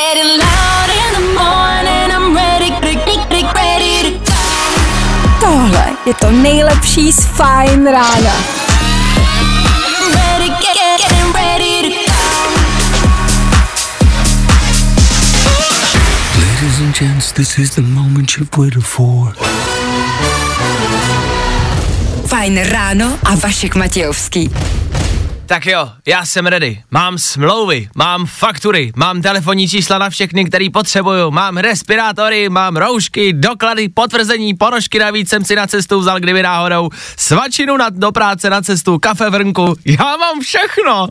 Getting loud in the morning, I'm ready, ready, ready to go. Tohle je to nejlepší z Fine rána. Ready, get, get, getting ready to go. Ladies and gents, this is the moment you've waited for. Fajn ráno a Vašek Matějovský. Tak jo, já jsem ready. Mám smlouvy, mám faktury, mám telefonní čísla na všechny, který potřebuju, mám respirátory, mám roušky, doklady, potvrzení, ponožky navíc jsem si na cestu vzal, kdyby náhodou, svačinu na, do práce na cestu, kafe v rnku, já mám všechno.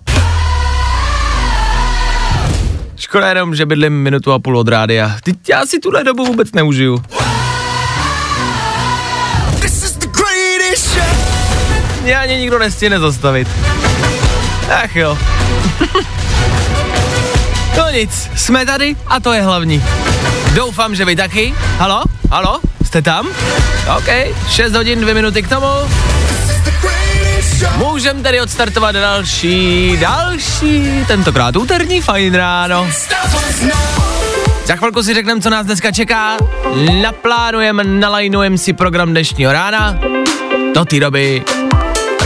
Škoda jenom, že bydlím minutu a půl od rádia. Teď já si tuhle dobu vůbec neužiju. Mě ani nikdo nestihne zastavit. Ach jo. no nic, jsme tady a to je hlavní. Doufám, že vy taky. Halo? Halo? Jste tam? OK, 6 hodin, 2 minuty k tomu. Můžem tedy odstartovat další, další, tentokrát úterní fajn ráno. Za chvilku si řekneme, co nás dneska čeká. Naplánujeme, nalajnujeme si program dnešního rána. Do té doby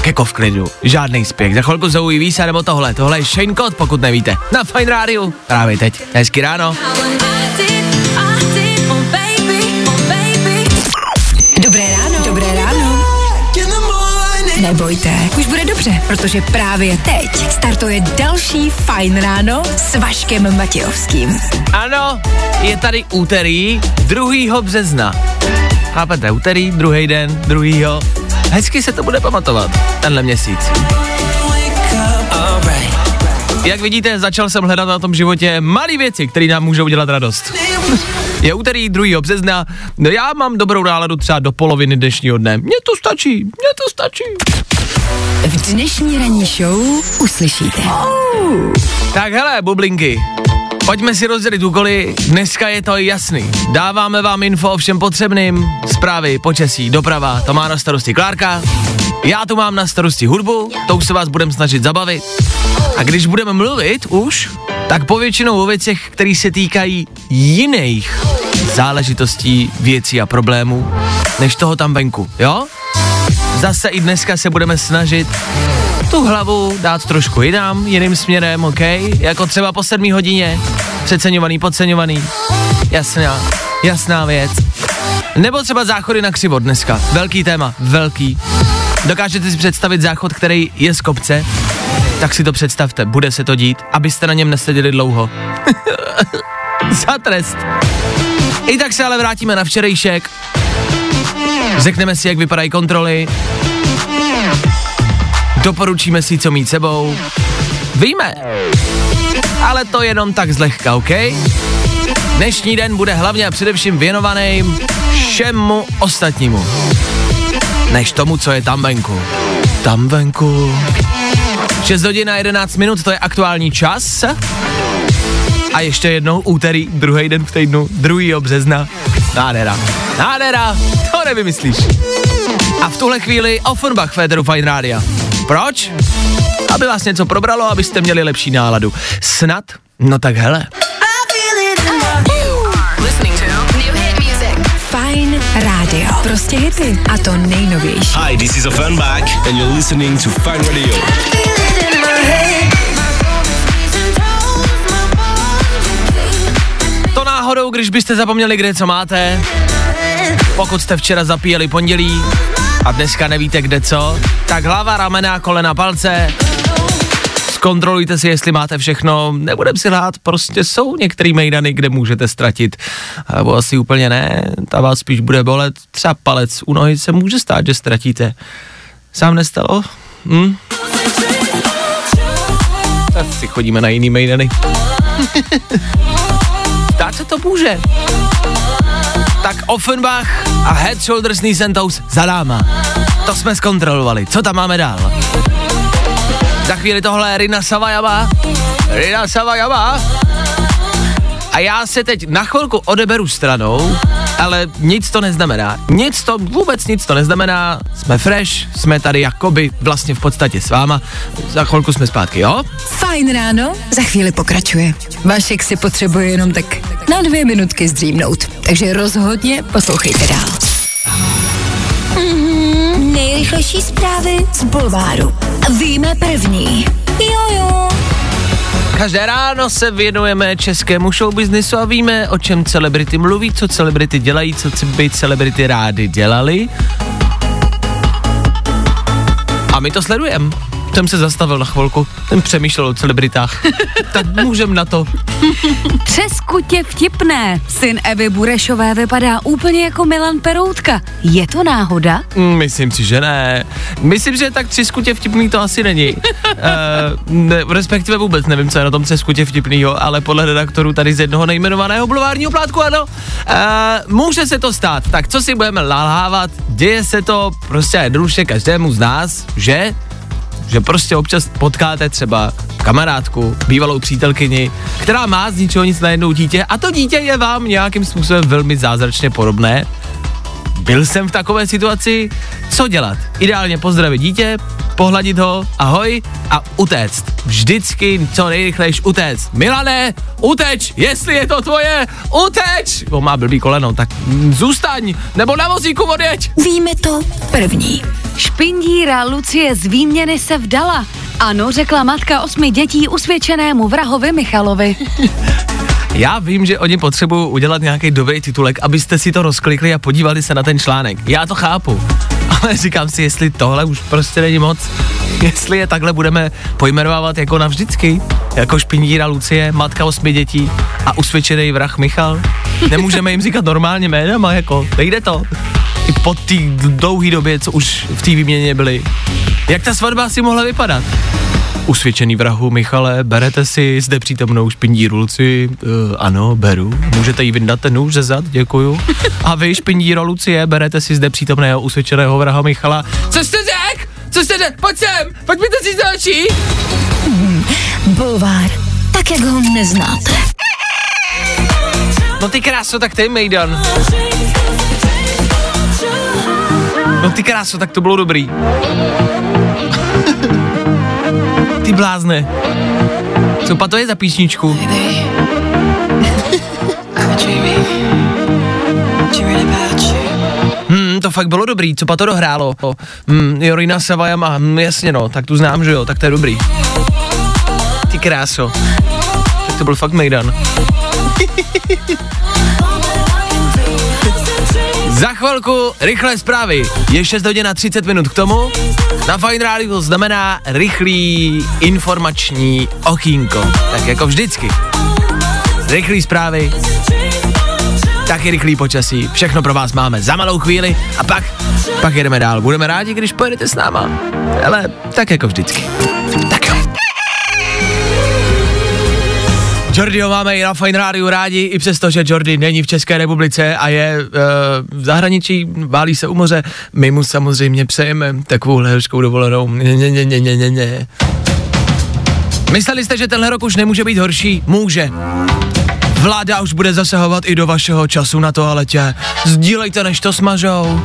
tak jako v klidu, žádný spěch. Za chvilku zaují vísa nebo tohle. Tohle je Shane Code, pokud nevíte. Na Fine Radio. Právě teď. Hezky ráno. Dobré ráno. Dobré ráno. Nebojte, už bude dobře, protože právě teď startuje další Fajn ráno s Vaškem Matějovským. Ano, je tady úterý 2. března. Chápete, úterý, druhý den, druhýho. Hezky se to bude pamatovat, tenhle měsíc. Jak vidíte, začal jsem hledat na tom životě malé věci, které nám můžou dělat radost. Je úterý 2. března, no já mám dobrou náladu třeba do poloviny dnešního dne. Mně to stačí, mně to stačí. V dnešní ranní show uslyšíte. Tak hele, bublinky, pojďme si rozdělit úkoly, dneska je to jasný. Dáváme vám info o všem potřebným, zprávy, počasí, doprava, to má na starosti Klárka, já tu mám na starosti hudbu, to už se vás budeme snažit zabavit. A když budeme mluvit už, tak povětšinou o věcech, které se týkají jiných záležitostí, věcí a problémů, než toho tam venku, jo? Zase i dneska se budeme snažit tu hlavu dát trošku jinam, jiným směrem, OK? Jako třeba po sedmí hodině, přeceňovaný, podceňovaný, jasná, jasná věc. Nebo třeba záchody na křivo dneska, velký téma, velký. Dokážete si představit záchod, který je z kopce? Tak si to představte, bude se to dít, abyste na něm neseděli dlouho. Za trest. I tak se ale vrátíme na včerejšek. Řekneme si, jak vypadají kontroly. Doporučíme si, co mít sebou. Víme. Ale to jenom tak zlehka, OK? Dnešní den bude hlavně a především věnovaný všemu ostatnímu. Než tomu, co je tam venku. Tam venku. 6 hodin a 11 minut, to je aktuální čas. A ještě jednou úterý, druhý den v týdnu, 2. března. Nádhera. Nádhera, to nevymyslíš. A v tuhle chvíli Offenbach Féteru Fine Rádia. Proč? Aby vás něco probralo, abyste měli lepší náladu. Snad? No tak hele. Fajn rádio. Prostě hity. A to nejnovější. Hi, this is Offenbach and you're listening to Fine Radio. To náhodou, když byste zapomněli, kde co máte, pokud jste včera zapíjeli pondělí a dneska nevíte kde co, tak hlava, ramena, kolena, palce, zkontrolujte si, jestli máte všechno, nebudem si lhát, prostě jsou některý mejdany, kde můžete ztratit, nebo asi úplně ne, ta vás spíš bude bolet, třeba palec u nohy se může stát, že ztratíte. Sám nestalo? Hm? Asi chodíme na jiný mejdany. Stát se to může. Tak Offenbach a Head, Shoulders, Knees and Toes za náma. To jsme zkontrolovali. Co tam máme dál? Za chvíli tohle je Rina Savajava. Rina Savajava. A já se teď na chvilku odeberu stranou, ale nic to neznamená. Nic to, vůbec nic to neznamená. Jsme fresh, jsme tady jakoby vlastně v podstatě s váma. Za chvilku jsme zpátky, jo? Fajn ráno, za chvíli pokračuje. Vašek si potřebuje jenom tak na dvě minutky zdřímnout. Takže rozhodně poslouchejte dál. Mm-hmm, nejrychlejší zprávy z Bulváru. Víme první. Jojo. Každé ráno se věnujeme českému showbiznisu a víme, o čem celebrity mluví, co celebrity dělají, co by celebrity rády dělali. A my to sledujeme. Jsem se zastavil na chvilku, jsem přemýšlel o celebritách. tak můžem na to. Přes kutě vtipné. Syn Evy Burešové vypadá úplně jako Milan Peroutka. Je to náhoda? Mm, Myslím si, že ne. Myslím, že tak třiskutě vtipný to asi není. uh, ne, respektive vůbec nevím, co je na tom třiskutě vtipnýho, ale podle redaktorů tady z jednoho nejmenovaného bulvárního plátku, ano. Uh, může se to stát. Tak co si budeme lalhávat? Děje se to prostě jednoduše každému z nás, že? Že prostě občas potkáte třeba kamarádku, bývalou přítelkyni, která má z ničeho nic najednou dítě a to dítě je vám nějakým způsobem velmi zázračně podobné. Byl jsem v takové situaci, co dělat? Ideálně pozdravit dítě, pohladit ho, ahoj a utéct. Vždycky co nejrychlejš utéct. Milane, uteč, jestli je to tvoje, uteč! On má blbý koleno, tak zůstaň, nebo na vozíku odjeď. Víme to první. Špindíra Lucie z výměny se vdala. Ano, řekla matka osmi dětí usvědčenému vrahovi Michalovi. Já vím, že oni potřebují udělat nějaký dobrý titulek, abyste si to rozklikli a podívali se na ten článek. Já to chápu, ale říkám si, jestli tohle už prostě není moc. Jestli je takhle budeme pojmenovávat jako navždycky, jako špindíra Lucie, matka osmi dětí a usvědčený vrah Michal. Nemůžeme jim říkat normálně jménama, jako, nejde to. I po té dlouhé době, co už v té výměně byli. Jak ta svatba asi mohla vypadat? Usvědčený vrahu Michale, berete si zde přítomnou špindíru Luci? Uh, ano, beru. Můžete jí vyndat ten nůž ze zad, děkuju. A vy, špindíro Lucie, berete si zde přítomného usvědčeného vraha Michala? Co jste řek? Co jste řek? Pojď sem, pojďme si za očí. Bulvár. Tak, jak ho neznáte. No ty kráso, tak ty Mejdan. No ty kráso, tak to bylo dobrý. ty blázne. Co pa to je za písničku? Hmm, to fakt bylo dobrý, co pa to dohrálo? Hmm, Jorina Savajama, hm, jasně no, tak tu znám, že jo, tak to je dobrý. Ty kráso. Tak to byl fakt Mejdan. Za chvilku rychlé zprávy. Je 6 hodin a 30 minut k tomu. Na Fine Radio znamená rychlý informační okýnko. Tak jako vždycky. Rychlý zprávy, taky rychlý počasí. Všechno pro vás máme za malou chvíli a pak, pak jedeme dál. Budeme rádi, když pojedete s náma. Ale tak jako vždycky. Tak Jordyho máme i na Fine Radio rádi, i přesto, že Jordy není v České republice a je uh, v zahraničí, válí se u moře. My mu samozřejmě přejeme takovou hezkou dovolenou. Ne, ne, ne, ne, ne, ne. Mysleli jste, že tenhle rok už nemůže být horší? Může. Vláda už bude zasahovat i do vašeho času na toaletě. Sdílejte, než to smažou.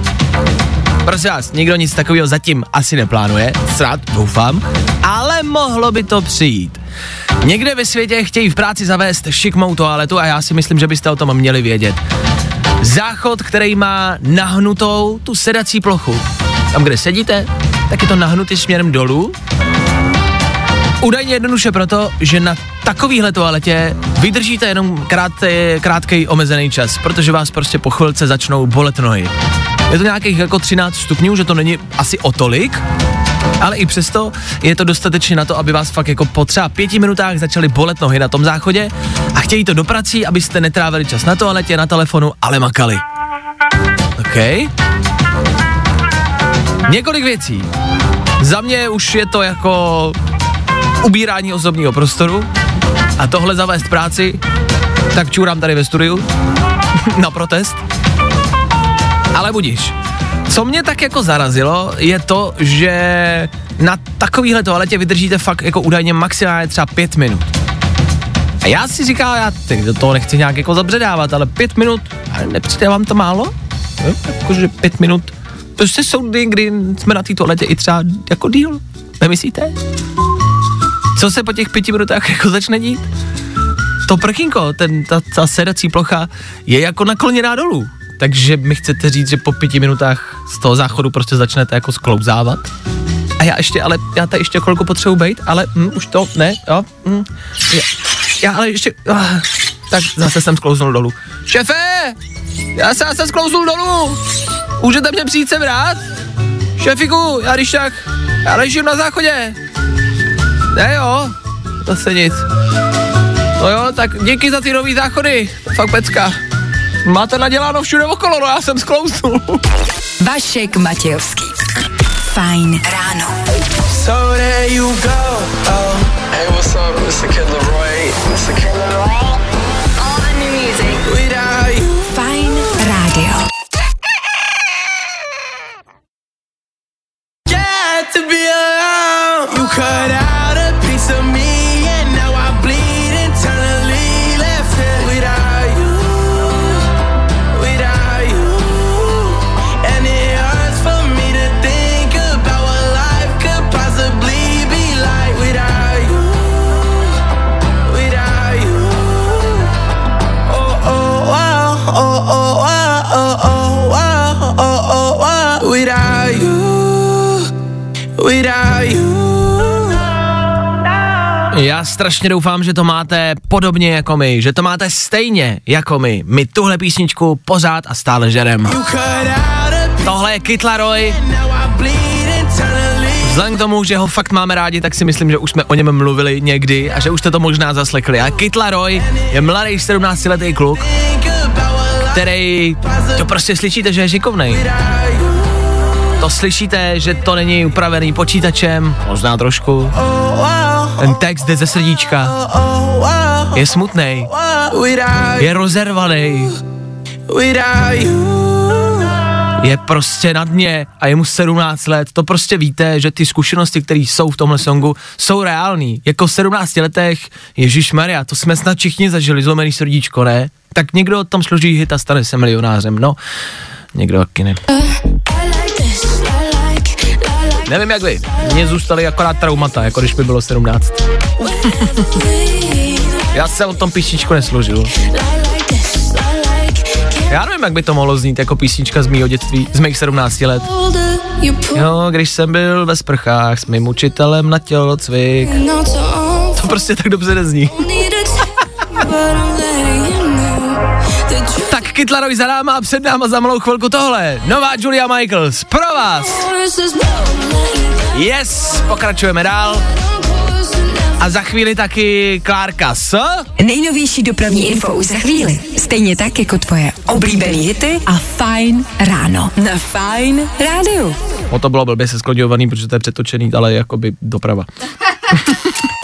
Prosím vás, nikdo nic takového zatím asi neplánuje, srad, doufám, ale mohlo by to přijít. Někde ve světě chtějí v práci zavést šikmou toaletu a já si myslím, že byste o tom měli vědět. Záchod, který má nahnutou tu sedací plochu. Tam, kde sedíte, tak je to nahnutý směrem dolů. Údajně jednoduše proto, že na takovýhle toaletě vydržíte jenom krátké, krátký omezený čas, protože vás prostě po chvilce začnou bolet nohy. Je to nějakých jako 13 stupňů, že to není asi o tolik, ale i přesto je to dostatečně na to, aby vás fakt jako po třeba pěti minutách začaly bolet nohy na tom záchodě a chtějí to do prací, abyste netrávili čas na toaletě, na telefonu, ale makali. OK? Několik věcí. Za mě už je to jako ubírání osobního prostoru a tohle zavést práci, tak čurám tady ve studiu na protest. Ale budíš. Co mě tak jako zarazilo, je to, že na takovýhle toaletě vydržíte fakt jako údajně maximálně třeba pět minut. A já si říkám, já teď do toho nechci nějak jako zabředávat, ale pět minut, a nepřijde vám to málo? Jakože pět minut, prostě jsou dny, kdy jsme na té toaletě i třeba jako díl, nemyslíte? Co se po těch pěti minutách jako začne dít? To prkínko, ten, ta, ta sedací plocha je jako nakloněná dolů. Takže mi chcete říct, že po pěti minutách z toho záchodu prostě začnete jako sklouzávat? A já ještě, ale já tady ještě chvilku potřebuji být, ale hm, už to, ne, jo, hm, já, já ale ještě, ah, tak zase jsem sklouznul dolů. Šefe, já se zase sklouznul dolů, můžete mě přijít sem rád? Šefiku, já když tak, já ležím na záchodě. Ne jo, zase nic. No jo, tak díky za ty nový záchody, fakt pecka. Máte naděláno všude okolo, no já jsem sklouznul. Vašek Matějovský. Fajn ráno. So there you go. Oh. Hey, what's up? Mr. Kid Leroy. Mr. Kid Leroy. Without you. Já strašně doufám, že to máte podobně jako my, že to máte stejně jako my. My tuhle písničku pořád a stále žerem. Tohle je internally. Vzhledem k tomu, že ho fakt máme rádi, tak si myslím, že už jsme o něm mluvili někdy a že už jste to možná zaslechli. A Kid Laroi je mladý 17-letý kluk, který to prostě slyšíte, že je šikovnej. To slyšíte, že to není upravený počítačem, možná trošku. Ten text jde ze srdíčka, je smutný, je rozervaný, je prostě na dně a je mu 17 let, to prostě víte, že ty zkušenosti, které jsou v tomhle songu, jsou reální. Jako v 17 letech, Ježíš Maria, to jsme snad všichni zažili, zlomený srdíčko, ne? Tak někdo tam složí hit a stane se milionářem, no, někdo taky ne. Nevím jak vy, mně zůstaly akorát traumata, jako když mi bylo 17. Já jsem o tom písničku nesložil. Já nevím, jak by to mohlo znít jako písnička z mýho dětství, z mých 17 let. Jo, když jsem byl ve sprchách s mým učitelem na tělocvik. To prostě tak dobře nezní. Laroi za náma a před náma za malou chvilku tohle. Nová Julia Michaels pro vás. Yes, pokračujeme dál. A za chvíli taky Klárka s... Nejnovější dopravní info už za chvíli. Stejně tak jako tvoje oblíbený hity a Fajn ráno. Na Fajn rádiu. O to bylo blbě se skloňovaný, protože to je přetočený, ale jakoby doprava.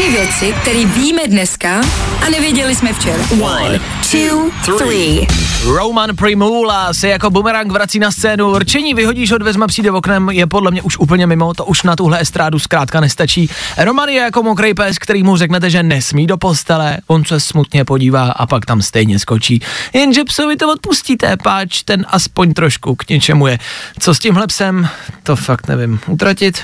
Tři věci, které víme dneska a nevěděli jsme včera. One, two, three. Roman Primula se jako bumerang vrací na scénu. Rčení vyhodíš ho dveřma, přijde oknem, je podle mě už úplně mimo, to už na tuhle estrádu zkrátka nestačí. Roman je jako mokrý pes, který mu řeknete, že nesmí do postele, on se smutně podívá a pak tam stejně skočí. Jenže psovi to odpustíte, páč ten aspoň trošku k něčemu je. Co s tímhle psem, to fakt nevím. Utratit?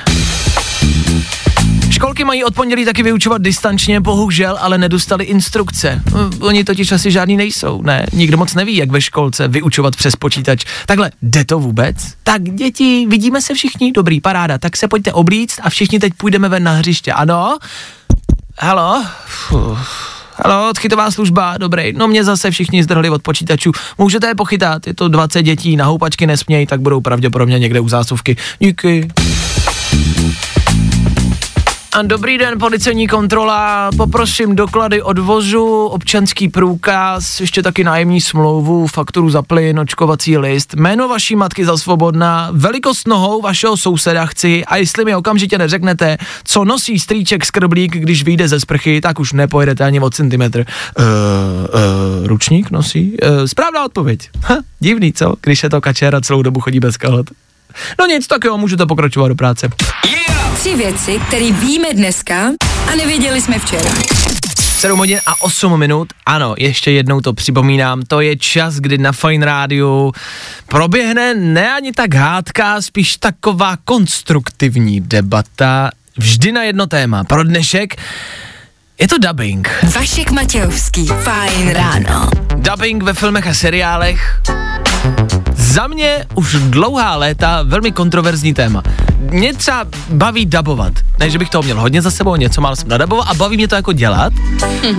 Školky mají od pondělí taky vyučovat distančně, bohužel, ale nedostali instrukce. No, Oni totiž asi žádný nejsou, ne? Nikdo moc neví, jak ve školce vyučovat přes počítač. Takhle, jde to vůbec? Tak děti, vidíme se všichni, dobrý, paráda, tak se pojďte oblíct a všichni teď půjdeme ven na hřiště, ano? Halo? Halo, odchytová služba, dobrý. No mě zase všichni zdrhli od počítačů. Můžete je pochytat, je to 20 dětí, na houpačky nesmějí, tak budou pravděpodobně někde u zásuvky. Díky. Dobrý den, policejní kontrola, poprosím doklady odvozu, občanský průkaz, ještě taky nájemní smlouvu, fakturu za plyn, očkovací list, jméno vaší matky za svobodná, velikost nohou vašeho souseda chci a jestli mi okamžitě neřeknete, co nosí strýček skrblík, když vyjde ze sprchy, tak už nepojedete ani o centimetr. Uh, uh, ručník nosí? Uh, správná odpověď. Ha, divný, co? Když je to kačer a celou dobu chodí bez kalhot. No nic, tak jo, můžete pokračovat do práce. Tři věci, které víme dneska a nevěděli jsme včera. 7 hodin a 8 minut, ano, ještě jednou to připomínám, to je čas, kdy na Fine Rádiu proběhne ne ani tak hádka, spíš taková konstruktivní debata, vždy na jedno téma. Pro dnešek je to dubbing. Vašek Matějovský, fajn ráno. Dubbing ve filmech a seriálech. Za mě už dlouhá léta velmi kontroverzní téma. Mě třeba baví dabovat. Ne, že bych toho měl hodně za sebou, něco málo jsem nadaboval a baví mě to jako dělat,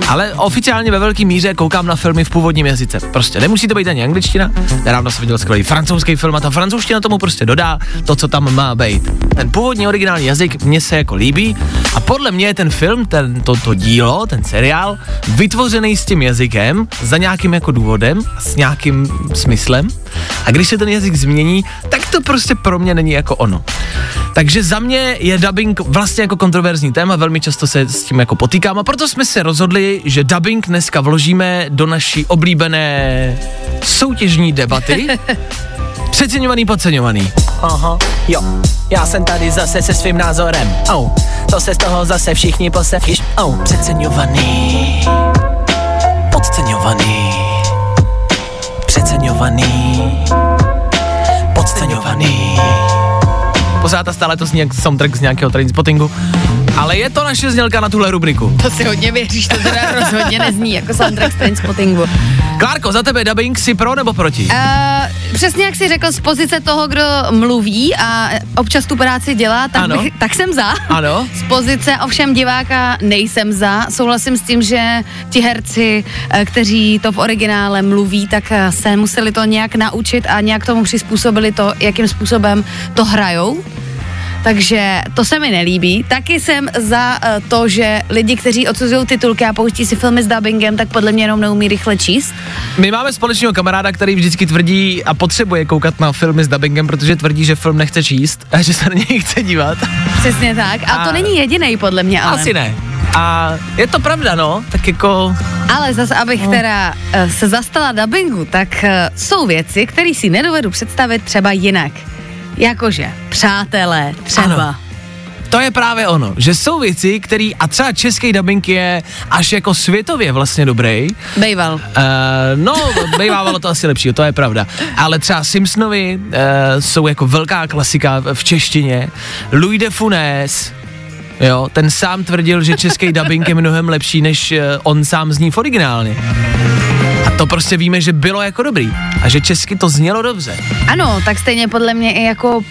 ale oficiálně ve velké míře koukám na filmy v původním jazyce. Prostě nemusí to být ani angličtina. Nedávno jsem viděl skvělý francouzský film a ta francouzština tomu prostě dodá to, co tam má být. Ten původní originální jazyk mně se jako líbí a podle mě je ten film, ten, to, to dílo, ten seriál, vytvořený s tím jazykem, za nějakým jako důvodem, s nějakým smyslem. A když se ten jazyk změní, tak to prostě pro mě není jako ono. Takže za mě je dubbing vlastně jako kontroverzní téma, velmi často se s tím jako potýkám a proto jsme se rozhodli, že dubbing dneska vložíme do naší oblíbené soutěžní debaty. Přeceňovaný, podceňovaný. Aha, jo, já jsem tady zase se svým názorem. Oh, to se z toho zase všichni posechyš. Oh, přeceňovaný, podceňovaný, přeceňovaný, podceňovaný. Pořád a stále to zní jak soundtrack z nějakého trainspottingu. Ale je to naše znělka na tuhle rubriku. To si hodně věříš, to teda rozhodně nezní jako soundtrack z Trainspottingu. Klárko, za tebe dubbing si pro nebo proti? Uh, přesně jak jsi řekl, z pozice toho, kdo mluví a občas tu práci dělá, tak, Ano. bych, tak jsem za. Ano. Z pozice ovšem diváka nejsem za. Souhlasím s tím, že ti herci, eh, kteří to v originále mluví, tak eh, se museli to nějak naučit a nějak tomu přizpůsobili to, jakým způsobem to hrajou. Takže to se mi nelíbí. Taky jsem za uh, to, že lidi, kteří odsuzují titulky a pouští si filmy s dubbingem, tak podle mě jenom neumí rychle číst. My máme společného kamaráda, který vždycky tvrdí a potřebuje koukat na filmy s dubbingem, protože tvrdí, že film nechce číst a že se na něj chce dívat. Přesně tak. A, A- to není jediný podle mě, ale. Asi ne. A je to pravda, no, tak jako... Ale zase, abych teda uh, se zastala dubbingu, tak uh, jsou věci, které si nedovedu představit třeba jinak. Jakože přátelé, třeba. Ano. To je právě ono, že jsou věci, který, a třeba český dubbing je až jako světově vlastně dobrý. Bejval. Uh, no, bývávalo to asi lepší, to je pravda. Ale třeba Simpsonovi uh, jsou jako velká klasika v češtině. Louis de Funès, jo, ten sám tvrdil, že český dubbing je mnohem lepší, než uh, on sám zní v originálně. A to prostě víme, že bylo jako dobrý. A že česky to znělo dobře. Ano, tak stejně podle mě i jako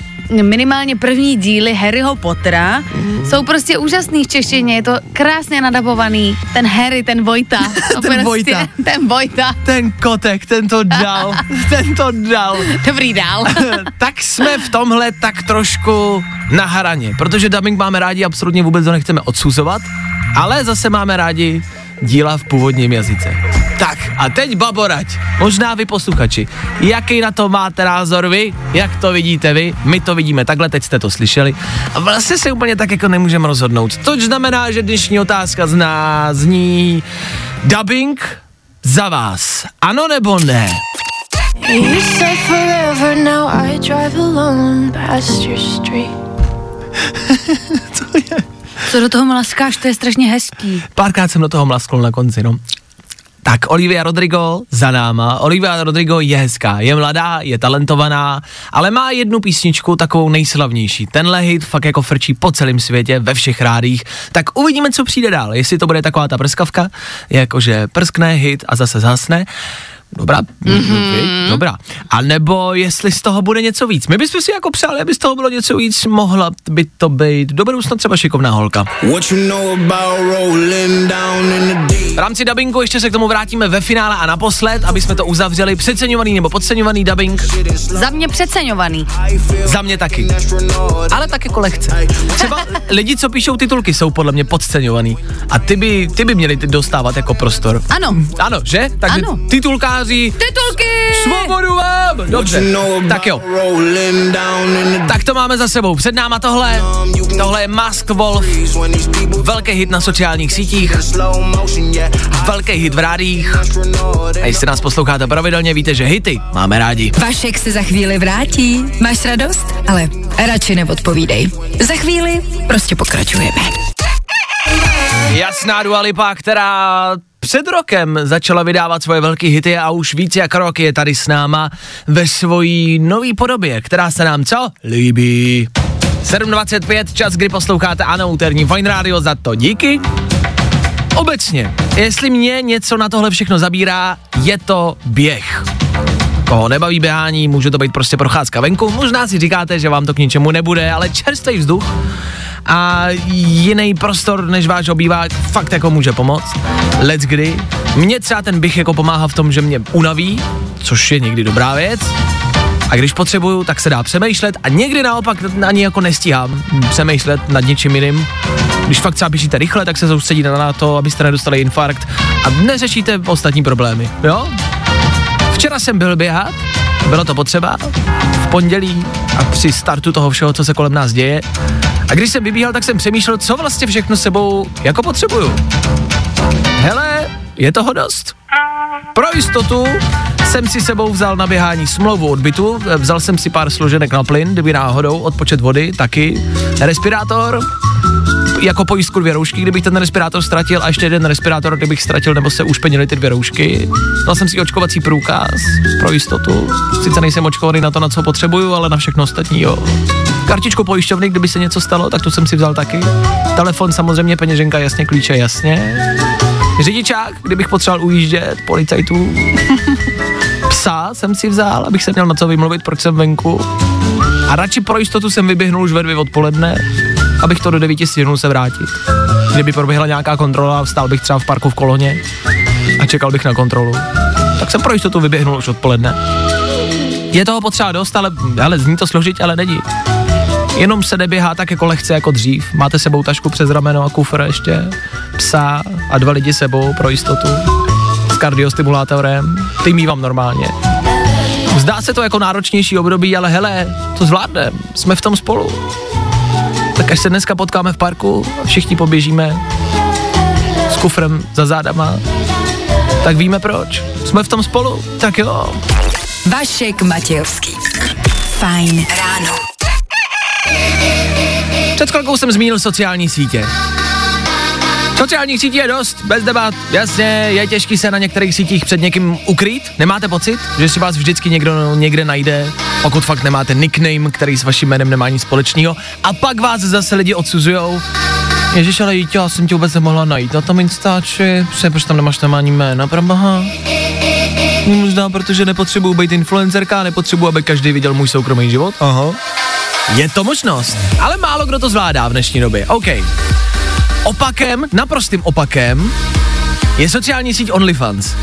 minimálně první díly Harryho Pottera jsou prostě úžasný v češtině, je to krásně nadabovaný, ten Harry, ten Vojta. To prostě, Vojta. Ten Vojta. Ten kotek, ten to dal, ten to dal. Dobrý dál. tak jsme v tomhle tak trošku na hraně, protože dubbing máme rádi, absolutně vůbec to nechceme odsuzovat, ale zase máme rádi díla v původním jazyce. Tak a teď baborať, možná vy posluchači, jaký na to máte názor vy, jak to vidíte vy, my to vidíme takhle, teď jste to slyšeli a vlastně se úplně tak jako nemůžeme rozhodnout, což znamená, že dnešní otázka zná, zní dubbing za vás, ano nebo ne? You said forever, now I drive alone past your street. Co do toho mlaskáš, to je strašně hezký. Párkrát jsem do toho mlaskl na konci, no. Tak Olivia Rodrigo za náma. Olivia Rodrigo je hezká, je mladá, je talentovaná, ale má jednu písničku takovou nejslavnější. Tenhle hit fakt jako frčí po celém světě, ve všech rádích. Tak uvidíme, co přijde dál. Jestli to bude taková ta prskavka, jakože prskne hit a zase zhasne. Dobrá, mm-hmm. dobrá. A nebo jestli z toho bude něco víc. My bychom si jako přáli, aby z toho bylo něco víc, mohla by to být do budoucna třeba šikovná holka. What you know about rolling down in the deep? V rámci dubbingu ještě se k tomu vrátíme ve finále a naposled, aby jsme to uzavřeli. Přeceňovaný nebo podceňovaný dubbing? Za mě přeceňovaný. Za mě taky. Ale tak jako lehce. Třeba lidi, co píšou titulky, jsou podle mě podceňovaný. A ty by, ty by měli dostávat jako prostor. Ano. Ano, že? Takže Ano. Titulkáři, Titulky! svobodu vám! Dobře, tak jo. Tak to máme za sebou. Před náma tohle. Tohle je Masked Wolf. Velký hit na sociálních sítích. Velký hit v rádích. A jestli nás posloucháte pravidelně, víte, že hity máme rádi. Vašek se za chvíli vrátí. Máš radost? Ale radši neodpovídej. Za chvíli prostě pokračujeme. Jasná Dua Lipa, která před rokem začala vydávat svoje velké hity a už víc jak rok je tady s náma ve svojí nový podobě, která se nám co? Líbí. 7.25, čas, kdy posloucháte Ano, úterní Fine Radio, za to díky. Obecně, jestli mě něco na tohle všechno zabírá, je to běh. Koho nebaví běhání, může to být prostě procházka venku. Možná si říkáte, že vám to k ničemu nebude, ale čerstvý vzduch a jiný prostor než váš obývák fakt jako může pomoct. Let's kdy. Mně třeba ten bych jako pomáhá v tom, že mě unaví, což je někdy dobrá věc. A když potřebuju, tak se dá přemýšlet a někdy naopak ani jako nestíhám přemýšlet nad něčím jiným. Když fakt třeba běžíte rychle, tak se soustředíte na to, abyste nedostali infarkt a neřešíte ostatní problémy, jo? Včera jsem byl běhat, bylo to potřeba, v pondělí a při startu toho všeho, co se kolem nás děje. A když jsem vybíhal, tak jsem přemýšlel, co vlastně všechno sebou jako potřebuju. Hele, je toho dost. Pro jistotu jsem si sebou vzal na běhání smlouvu odbytu, vzal jsem si pár složenek na plyn, kdyby náhodou, odpočet vody, taky, respirátor, jako pojistku dvě roušky, kdybych ten respirátor ztratil a ještě jeden respirátor, kdybych ztratil nebo se ušpenily ty dvě roušky. Dal jsem si očkovací průkaz pro jistotu. Sice nejsem očkovaný na to, na co potřebuju, ale na všechno ostatní, jo. Kartičku pojišťovny, kdyby se něco stalo, tak tu jsem si vzal taky. Telefon samozřejmě, peněženka jasně, klíče jasně. Řidičák, kdybych potřeboval ujíždět, policajtů. Psa jsem si vzal, abych se měl na co vymluvit, proč jsem venku. A radši pro jistotu jsem vyběhnul už ve dvě odpoledne, abych to do devíti stihnul se vrátit. Kdyby proběhla nějaká kontrola, stál bych třeba v parku v koloně a čekal bych na kontrolu. Tak jsem pro jistotu vyběhnul už odpoledne. Je toho potřeba dost, ale, ale zní to složitě, ale není. Jenom se neběhá tak jako lehce jako dřív. Máte sebou tašku přes rameno a kufr ještě, psa a dva lidi sebou pro jistotu. S kardiostimulátorem. Ty mývám normálně. Zdá se to jako náročnější období, ale hele, to zvládneme. Jsme v tom spolu. Tak až se dneska potkáme v parku, všichni poběžíme s kufrem za zádama, tak víme proč. Jsme v tom spolu, tak jo. Vašek Matějovský. Fajn ráno. Před chvilkou jsem zmínil sociální sítě. Sociálních sítí je dost, bez debat, jasně, je těžký se na některých sítích před někým ukrýt, nemáte pocit, že si vás vždycky někdo někde najde, pokud fakt nemáte nickname, který s vaším jménem nemá nic společného, a pak vás zase lidi odsuzujou. Ježiš, ale jít, já jsem tě vůbec nemohla najít na tom Instači, proč tam nemáš tam ani jména, prabaha? Možná, protože nepotřebuju být influencerka, nepotřebuju, aby každý viděl můj soukromý život. Aha. Je to možnost, ale málo kdo to zvládá v dnešní době. OK. Opakem, naprostým opakem, je sociální síť OnlyFans.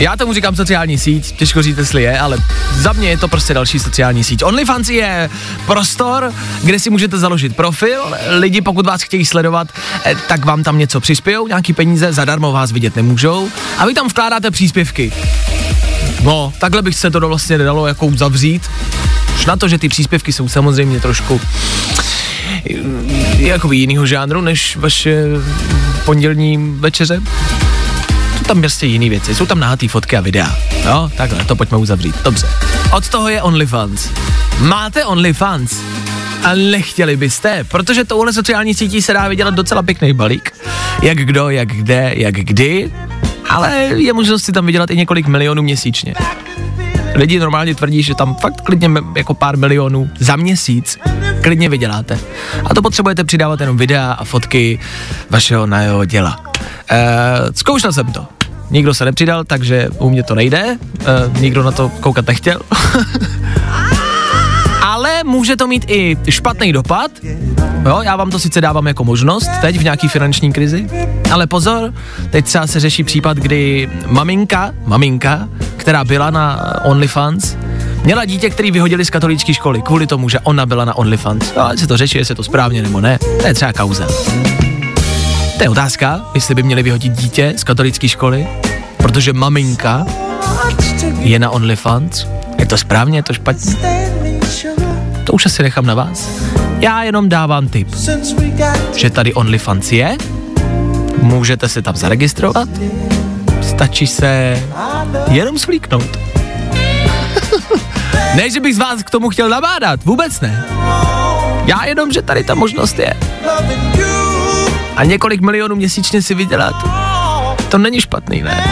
Já tomu říkám sociální síť, těžko říct, jestli je, ale za mě je to prostě další sociální síť. OnlyFans je prostor, kde si můžete založit profil, lidi pokud vás chtějí sledovat, eh, tak vám tam něco přispějou, nějaký peníze, zadarmo vás vidět nemůžou a vy tam vkládáte příspěvky. No, takhle bych se to vlastně nedalo jako zavřít. Už na to, že ty příspěvky jsou samozřejmě trošku jako jinýho žánru než vaše pondělní večeře. Jsou tam prostě jiné věci, jsou tam nahatý fotky a videa. Jo, takhle, to pojďme uzavřít. Dobře. Od toho je OnlyFans. Máte OnlyFans? A nechtěli byste, protože touhle sociální sítí se dá vydělat docela pěkný balík. Jak kdo, jak kde, jak kdy, ale je možnost si tam vydělat i několik milionů měsíčně. Lidi normálně tvrdí, že tam fakt klidně jako pár milionů za měsíc klidně vyděláte. A to potřebujete přidávat jenom videa a fotky vašeho na jeho děla. E, zkoušel jsem to. Nikdo se nepřidal, takže u mě to nejde. E, nikdo na to koukat nechtěl. Může to mít i špatný dopad. Jo, já vám to sice dávám jako možnost teď v nějaký finanční krizi, ale pozor, teď třeba se řeší případ, kdy maminka, maminka, která byla na OnlyFans, měla dítě, který vyhodili z katolické školy kvůli tomu, že ona byla na OnlyFans. No, se to řeší, jestli je to správně nebo ne, to je třeba kauza. To je otázka, jestli by měli vyhodit dítě z katolické školy, protože maminka je na OnlyFans. Je to správně, je to špatně? To už asi nechám na vás. Já jenom dávám tip, že tady OnlyFans je, můžete se tam zaregistrovat, stačí se jenom svlíknout. ne, že bych z vás k tomu chtěl nabádat, vůbec ne. Já jenom, že tady ta možnost je. a několik milionů měsíčně si vydělat, to není špatný, ne?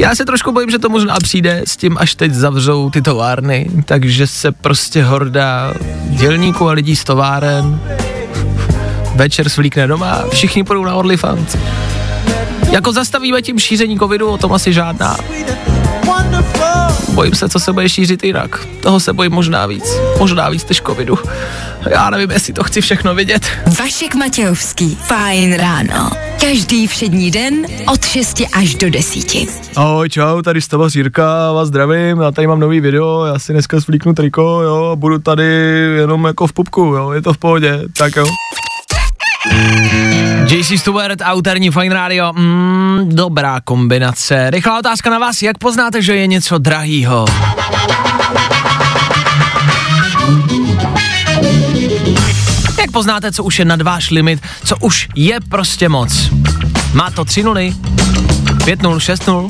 Já se trošku bojím, že to možná přijde s tím, až teď zavřou ty továrny, takže se prostě horda dělníků a lidí z továren večer svlíkne doma, všichni půjdou na OnlyFans. Jako zastavíme tím šíření covidu, o tom asi žádná. Bojím se, co se bude šířit jinak. Toho se bojím možná víc. Možná víc než covidu. Já nevím, jestli to chci všechno vidět. Vašek Matějovský. Fajn ráno. Každý všední den od 6 až do 10. Ahoj, čau, tady Stava Sírka, vás zdravím, já tady mám nový video, já si dneska svlíknu triko, jo, a budu tady jenom jako v pupku, jo, je to v pohodě, tak jo. JC Stewart, autorní Fine Radio, mm, dobrá kombinace. Rychlá otázka na vás, jak poznáte, že je něco drahýho? Jak poznáte, co už je nad váš limit, co už je prostě moc? Má to 3 nuly, 5 0, 6 0,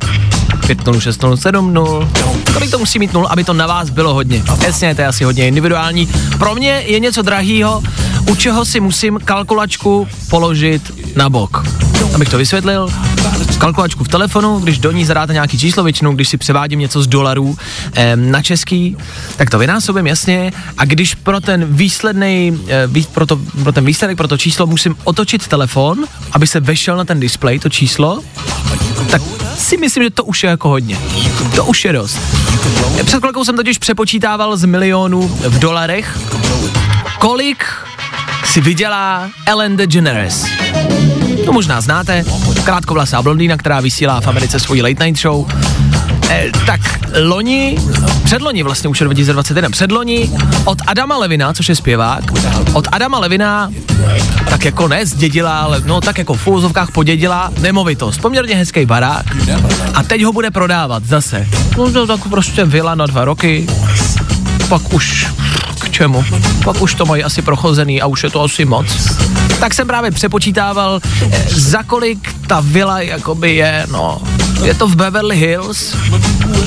5 0, 6 0, 7 0. Kolik to musí mít nul, aby to na vás bylo hodně? Jasně, to je asi hodně individuální. Pro mě je něco drahýho, u čeho si musím kalkulačku položit na bok. Abych to vysvětlil, kalkulačku v telefonu, když do ní zadáte nějaký číslo, většinou když si převádím něco z dolarů eh, na český, tak to vynásobím jasně a když pro ten výsledný, eh, vý, pro, to, pro ten výsledek, pro to číslo musím otočit telefon, aby se vešel na ten displej to číslo, tak si myslím, že to už je jako hodně. To už je dost. Před chvilkou jsem totiž přepočítával z milionů v dolarech, kolik si vydělá Ellen DeGeneres. To možná znáte, krátkovlasá blondýna, která vysílá v Americe svoji late night show. E, tak loni, předloni vlastně už je 2021, předloni od Adama Levina, což je zpěvák, od Adama Levina tak jako ne zdědila, ale no tak jako v úzovkách podědila nemovitost, poměrně hezký barák a teď ho bude prodávat zase. No to tak prostě vila na dva roky, pak už k čemu? Pak už to mají asi prochozený a už je to asi moc. Tak jsem právě přepočítával, eh, za kolik ta vila jakoby je, no, je to v Beverly Hills,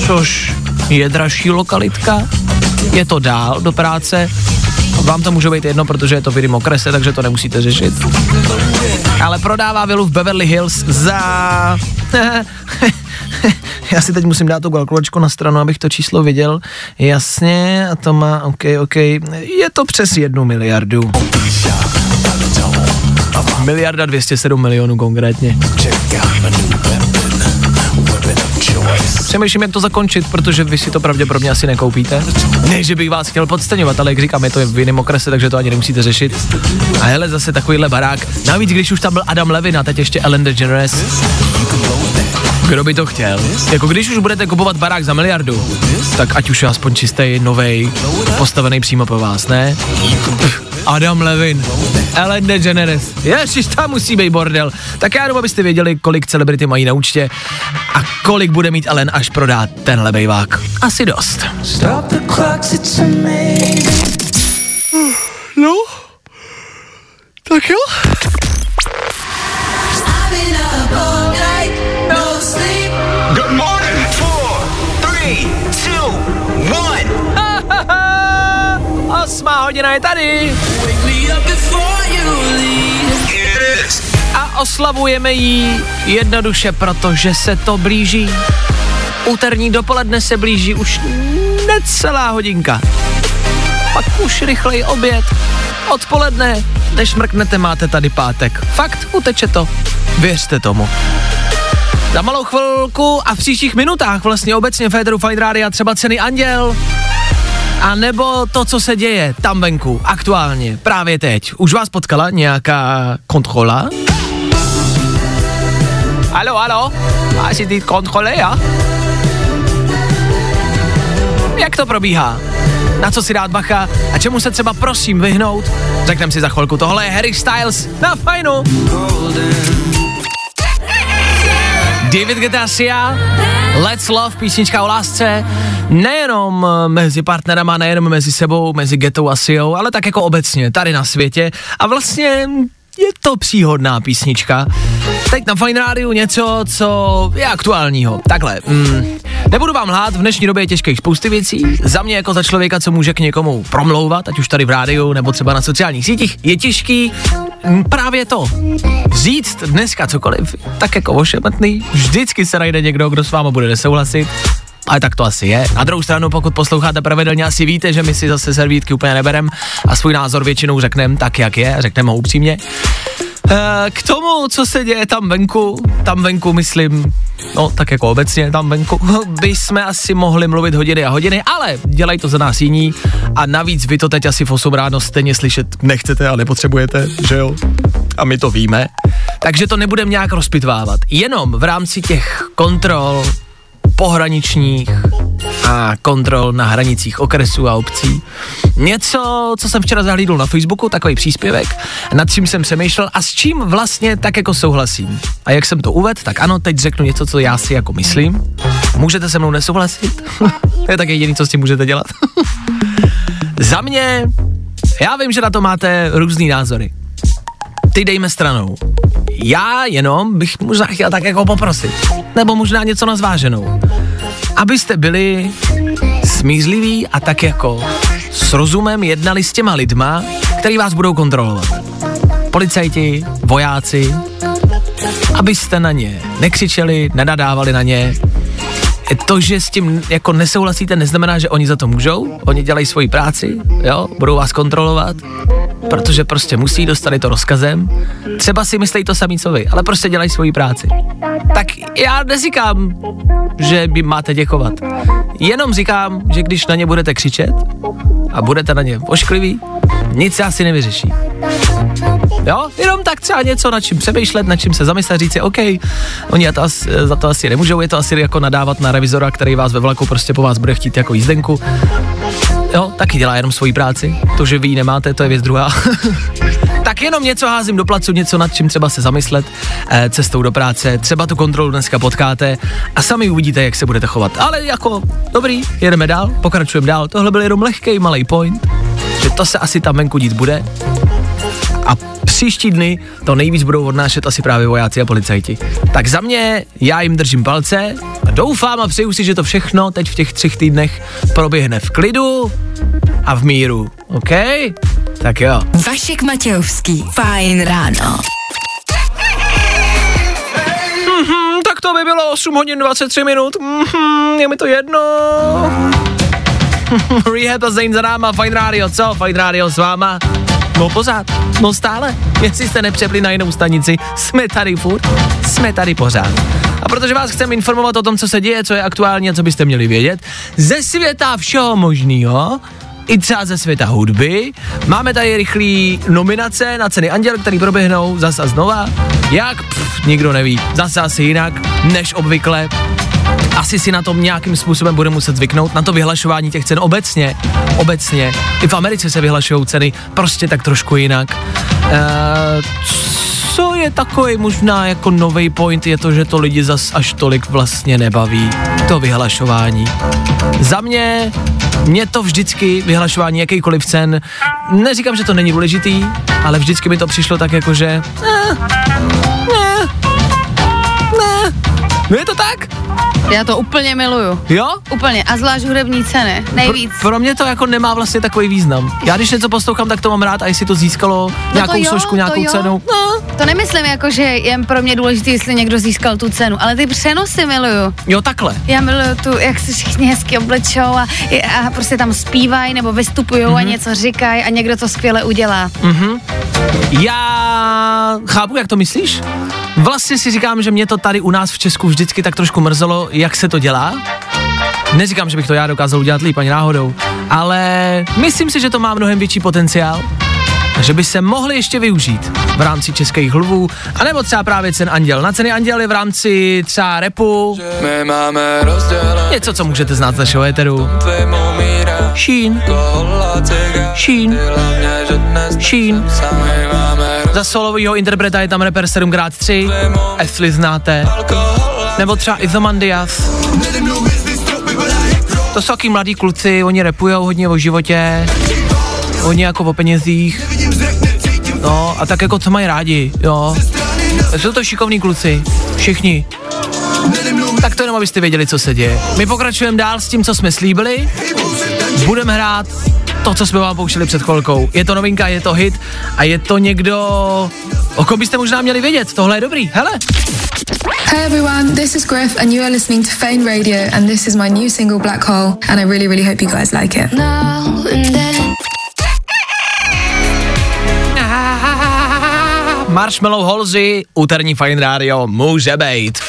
což je dražší lokalitka, je to dál do práce, vám to může být jedno, protože je to v jiném okrese, takže to nemusíte řešit. Ale prodává vilu v Beverly Hills za... Já si teď musím dát tu kalkulačku na stranu, abych to číslo viděl. Jasně, a to má, OK, OK, je to přes jednu miliardu. Miliarda 207 milionů konkrétně. Přemýšlím, jak to zakončit, protože vy si to pravděpodobně asi nekoupíte. Ne, že bych vás chtěl podceňovat, ale jak říkám, je to v jiném okrese, takže to ani nemusíte řešit. A hele, zase takovýhle barák. Navíc, když už tam byl Adam Levin a teď ještě Ellen DeGeneres. Kdo by to chtěl? Jako když už budete kupovat barák za miliardu, tak ať už je aspoň čistý, novej, postavený přímo pro vás, ne? Adam Levin, Ellen DeGeneres, ježiš, tam musí být bordel. Tak já jenom, abyste věděli, kolik celebrity mají na účtě a kolik bude mít Ellen, až prodá tenhle bejvák. Asi dost. Stop the clocks. No, tak jo. Good morning. Four, three, two, one. Osmá hodina je tady oslavujeme ji jednoduše, protože se to blíží. Úterní dopoledne se blíží už necelá hodinka. Pak už rychlej oběd. Odpoledne, než mrknete, máte tady pátek. Fakt, uteče to. Věřte tomu. Za malou chvilku a v příštích minutách vlastně obecně Féteru Fine Rádia třeba ceny Anděl, a nebo to, co se děje tam venku, aktuálně, právě teď. Už vás potkala nějaká kontrola? Alo, alo, máš ty kontrole, ja? Jak to probíhá? Na co si dát bacha? A čemu se třeba prosím vyhnout? Řekneme si za chvilku. Tohle je Harry Styles na fajnu. David Guetta Sia, Let's Love, písnička o lásce, nejenom mezi partnerama, nejenom mezi sebou, mezi Gettou a Siou, ale tak jako obecně, tady na světě. A vlastně je to příhodná písnička. Teď na Fine Rádiu něco, co je aktuálního. Takhle, mm, nebudu vám lhát, v dnešní době je těžkých spousty věcí. Za mě jako za člověka, co může k někomu promlouvat, ať už tady v rádiu nebo třeba na sociálních sítích, je těžký m, právě to. Říct dneska cokoliv, tak jako ošemetný, vždycky se najde někdo, kdo s váma bude nesouhlasit. Ale tak to asi je. Na druhou stranu, pokud posloucháte pravidelně, asi víte, že my si zase servítky úplně neberem a svůj názor většinou řekneme tak, jak je, řekneme ho upřímně. Eh, K tomu, co se děje tam venku, tam venku myslím, no tak jako obecně tam venku, by jsme asi mohli mluvit hodiny a hodiny, ale dělají to za nás jiní a navíc vy to teď asi v 8 ráno stejně slyšet nechcete a nepotřebujete, že jo? A my to víme. Takže to nebudeme nějak rozpitvávat. Jenom v rámci těch kontrol pohraničních a kontrol na hranicích okresů a obcí. Něco, co jsem včera zahlídl na Facebooku, takový příspěvek, nad čím jsem přemýšlel a s čím vlastně tak jako souhlasím. A jak jsem to uvedl, tak ano, teď řeknu něco, co já si jako myslím. Můžete se mnou nesouhlasit? to je tak jediný, co s tím můžete dělat. Za mě, já vím, že na to máte různý názory. Ty dejme stranou. Já jenom bych možná chtěl tak jako poprosit. Nebo možná něco na zváženou. Abyste byli smířliví a tak jako s rozumem jednali s těma lidma, který vás budou kontrolovat. Policajti, vojáci, abyste na ně nekřičeli, nenadávali na ně. To, že s tím jako nesouhlasíte, neznamená, že oni za to můžou. Oni dělají svoji práci, jo, budou vás kontrolovat, protože prostě musí, dostali to rozkazem. Třeba si myslí to samý, co vy, ale prostě dělají svoji práci. Tak já neříkám, že by máte děkovat. Jenom říkám, že když na ně budete křičet a budete na ně oškliví, nic se asi nevyřeší. Jo, jenom tak třeba něco, nad čím přemýšlet, nad čím se zamyslet, říct si, OK, oni to asi, za to asi nemůžou, je to asi jako nadávat na revizora, který vás ve vlaku prostě po vás bude chtít jako jízdenku. Jo, taky dělá jenom svoji práci. To, že vy ji nemáte, to je věc druhá. tak jenom něco házím do placu, něco nad čím třeba se zamyslet eh, cestou do práce, třeba tu kontrolu dneska potkáte a sami uvidíte, jak se budete chovat. Ale jako, dobrý, jedeme dál, pokračujeme dál. Tohle byl jenom lehký malý point, že to se asi tam venku dít bude. A příští dny to nejvíc budou odnášet asi právě vojáci a policajti. Tak za mě, já jim držím palce a doufám a přeju si, že to všechno teď v těch třech týdnech proběhne v klidu a v míru, OK? Tak jo. Vašek Matějovský. Fajn ráno. Hmm, tak to by bylo 8 hodin 23 minut. Mm, je mi to jedno. Rehab a Zayn za náma, Fine Radio, co? Fine Radio s váma. No pořád, no stále. Jestli jste nepřepli na jinou stanici, jsme tady furt, jsme tady pořád. A protože vás chceme informovat o tom, co se děje, co je aktuální a co byste měli vědět, ze světa všeho možného, i třeba ze světa hudby. Máme tady rychlý nominace na ceny Anděl, který proběhnou zase znova. Jak? Pff, nikdo neví. Zase asi jinak, než obvykle. Asi si na tom nějakým způsobem bude muset zvyknout, na to vyhlašování těch cen obecně. Obecně. I v Americe se vyhlašují ceny prostě tak trošku jinak. Eee, co je takový možná jako nový point, je to, že to lidi zas až tolik vlastně nebaví. To vyhlašování. Za mě, mě to vždycky vyhlašování jakýkoliv cen, neříkám, že to není důležitý, ale vždycky mi to přišlo tak jako, že ne, no je to tak? Já to úplně miluju. Jo? Úplně. A zvlášť hudební ceny. Nejvíc. Pro, pro mě to jako nemá vlastně takový význam. Já když něco poslouchám, tak to mám rád a jestli to získalo nějakou No jo, složku, to nějakou jo. cenu. No, To nemyslím jako, že je pro mě důležité, jestli někdo získal tu cenu, ale ty přenosy miluju. jo, takhle. Já miluju tu, jak se všichni hezky oblečou a, a prostě tam zpívají nebo vystupují Mhm. mm-hmm. a něco říkají a někdo to skvěle udělá. Já chápu, jak to myslíš. Vlastně si říkám, že mě to tady u nás v Česku vždycky tak trošku mrzelo, jak se to dělá. Neříkám, že bych to já dokázal udělat líp ani náhodou, ale myslím si, že to má mnohem větší potenciál že by se mohly ještě využít v rámci českých hlvů, anebo třeba právě cen Anděl. Na ceny Anděl je v rámci třeba repu, My máme něco, co můžete znát z našeho éteru. tvým umírá Sheen, Za solovýho interpreta je tam rapper 7x3, jestli znáte. Nebo třeba Izomandias. To jsou taky mladí kluci, oni rapujou hodně o životě, hodně jako o penězích. No a tak jako co mají rádi, jo. Jsou to šikovní kluci, všichni. Tak to jenom, abyste věděli, co se děje. My pokračujeme dál s tím, co jsme slíbili. Budeme hrát to, co jsme vám pouštěli před chvilkou. Je to novinka, je to hit a je to někdo, o kom byste možná měli vědět. Tohle je dobrý. Hele, Hey everyone, this is Griff, and you are listening to Fane Radio, and this is my new single Black Hole, and I really, really hope you guys like it. Now and then. Marshmallow Halsey, úterní Fine Radio, může být.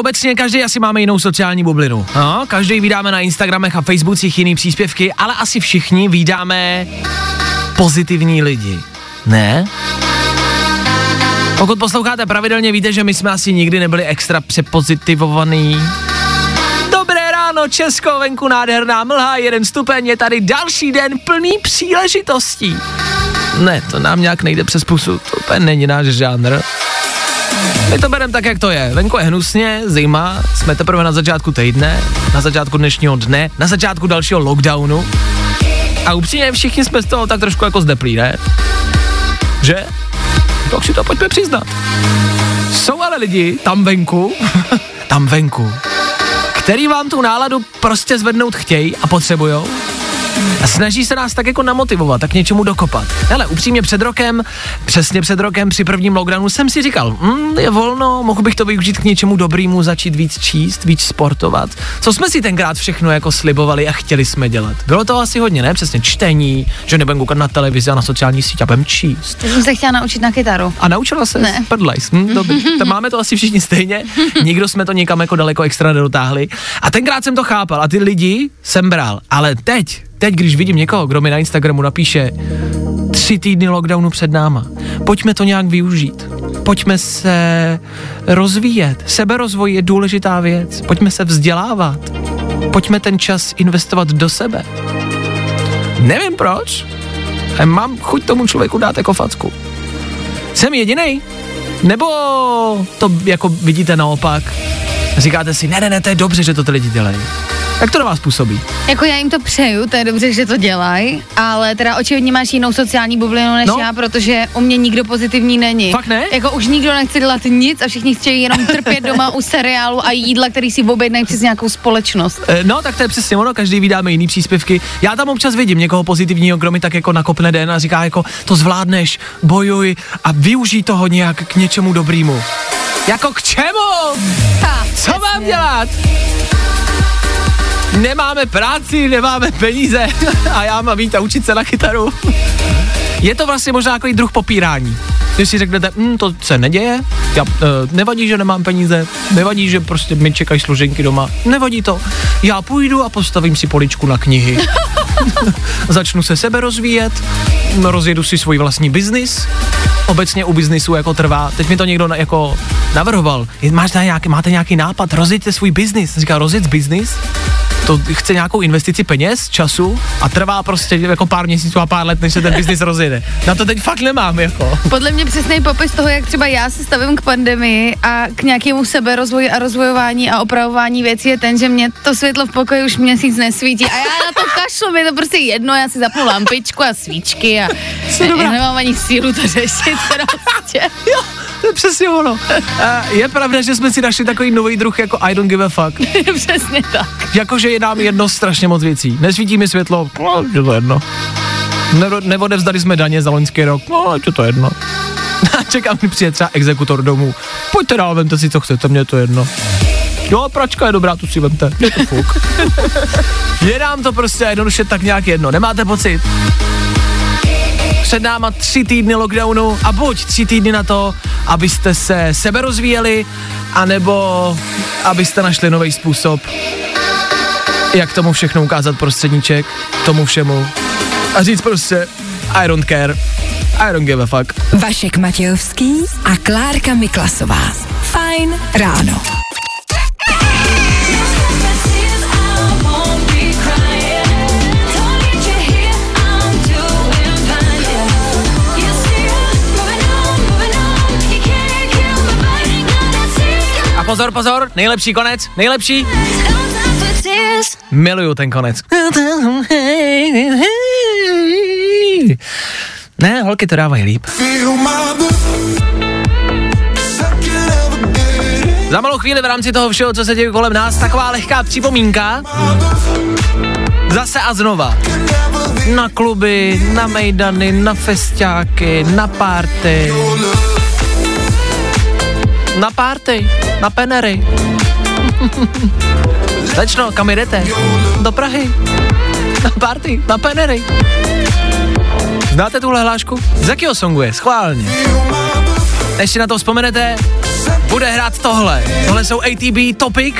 Obecně každý asi máme jinou sociální bublinu. No, každý vydáme na Instagramech a Facebookích jiný příspěvky, ale asi všichni vydáme pozitivní lidi. Ne? Pokud posloucháte pravidelně, víte, že my jsme asi nikdy nebyli extra přepozitivovaný. Dobré ráno, Česko, venku nádherná mlha, jeden stupeň, je tady další den plný příležitostí. Ne, to nám nějak nejde přes pusu, to úplně není náš žánr. My to bereme tak, jak to je. Venku je hnusně, zima, jsme teprve na začátku týdne, na začátku dnešního dne, na začátku dalšího lockdownu. A upřímně všichni jsme z toho tak trošku jako zdeplí, ne? Že? Tak si to pojďme přiznat. Jsou ale lidi tam venku, tam venku, který vám tu náladu prostě zvednout chtějí a potřebujou a snaží se nás tak jako namotivovat, tak něčemu dokopat. Hele, upřímně před rokem, přesně před rokem při prvním lockdownu jsem si říkal, mm, je volno, mohl bych to využít k něčemu dobrému, začít víc číst, víc sportovat. Co jsme si tenkrát všechno jako slibovali a chtěli jsme dělat? Bylo to asi hodně, ne? Přesně čtení, že nebudem koukat na televizi a na sociální sítě a budem číst. Já jsem se chtěla naučit na kytaru. A naučila se? Ne. Prdlajs. Hm, dobrý. Tak máme to asi všichni stejně. Nikdo jsme to nikam jako daleko extra nedotáhli. A tenkrát jsem to chápal a ty lidi jsem bral. Ale teď, teď, když vidím někoho, kdo mi na Instagramu napíše tři týdny lockdownu před náma, pojďme to nějak využít. Pojďme se rozvíjet. Seberozvoj je důležitá věc. Pojďme se vzdělávat. Pojďme ten čas investovat do sebe. Nevím proč, ale mám chuť tomu člověku dát jako facku. Jsem jediný? Nebo to jako vidíte naopak? Říkáte si, ne, ne, ne, to je dobře, že to ty lidi dělají. Jak to na vás působí? Jako já jim to přeju, to je dobře, že to dělají, ale teda očividně máš jinou sociální bublinu než No. já, protože u mě nikdo pozitivní není. Fakt ne? Jako už nikdo nechce dělat nic a všichni chtějí jenom trpět doma u seriálu a jídla, který si objednají přes nějakou společnost. E, no, tak to je přesně ono, každý vydáme jiný příspěvky. Já tam občas vidím někoho pozitivního, kdo mi tak jako nakopne den a říká jako, to zvládneš, bojuj a využij toho nějak k něčemu dobrýmu. Jako k čemu? Ha, Co mám dělat? Nemáme práci, nemáme peníze a já mám jít a učit se na kytaru. Je to vlastně možná takový druh popírání. Když si řeknete, hm, to se neděje, já, e, nevadí, že nemám peníze, nevadí, že prostě mi čekají složenky doma, nevadí to. Já půjdu a postavím si poličku na knihy. Začnu se sebe rozvíjet, rozjedu si svůj vlastní biznis, obecně u biznisu jako trvá. Teď mi to někdo na, jako navrhoval. Máš nějaký, máte nějaký nápad, rozjeďte svůj biznis. Říká, rozjet biznis? To chce nějakou investici peněz, času a trvá prostě jako pár měsíců a pár let, než se ten biznis rozjede. Na to teď fakt nemám, jako. Podle mě přesný popis toho, jak třeba já se stavím k pandemii a k nějakému seberozvoji a rozvojování a opravování věcí je ten, že mě to světlo v pokoji už měsíc nesvítí a já na to kašlu, mi je to prostě jedno, já si zapnu lampičku a svíčky a já nemám ani sílu to řešit prostě. Jo, to je přesně ono. A je pravda, že jsme si našli takový nový druh jako I don't give a fuck. Přesně tak. Jakože nám jedno strašně moc věcí. Nesvítí mi světlo, no, je to jedno. Nevo- Neodevzdali jsme daně za loňský rok, no, je to jedno. A čekám, kdy přijde třeba exekutor domů. Pojďte dál, vemte si, co chcete, je to jedno. Jo, pračka je dobrá, tu si vemte, je to fuk. je nám to prostě jednoduše tak nějak jedno, nemáte pocit? Před náma tři týdny lockdownu a buď tři týdny na to, abyste se sebe rozvíjeli, anebo abyste našli nový způsob, jak tomu všechno ukázat prostředníček, tomu všemu. A říct prostě, I don't care, I don't give a fuck. Vašek Matějovský a Klárka Miklasová. Fajn ráno. A pozor, pozor, nejlepší konec, nejlepší. Miluju ten konec. Ne, holky to dávají líp. Za malou chvíli v rámci toho všeho, co se děje kolem nás, taková lehká připomínka. Zase a znova. Na kluby, na mejdany, na festiáky, na párty. Na párty, na penery. Slečno, kam jdete? Do Prahy. Na party, na penery. Znáte tuhle hlášku? Z jakého songu je? Schválně. Než si na to vzpomenete, bude hrát tohle. Tohle jsou ATB Topic.